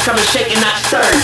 I'm coming shaking, not stirred.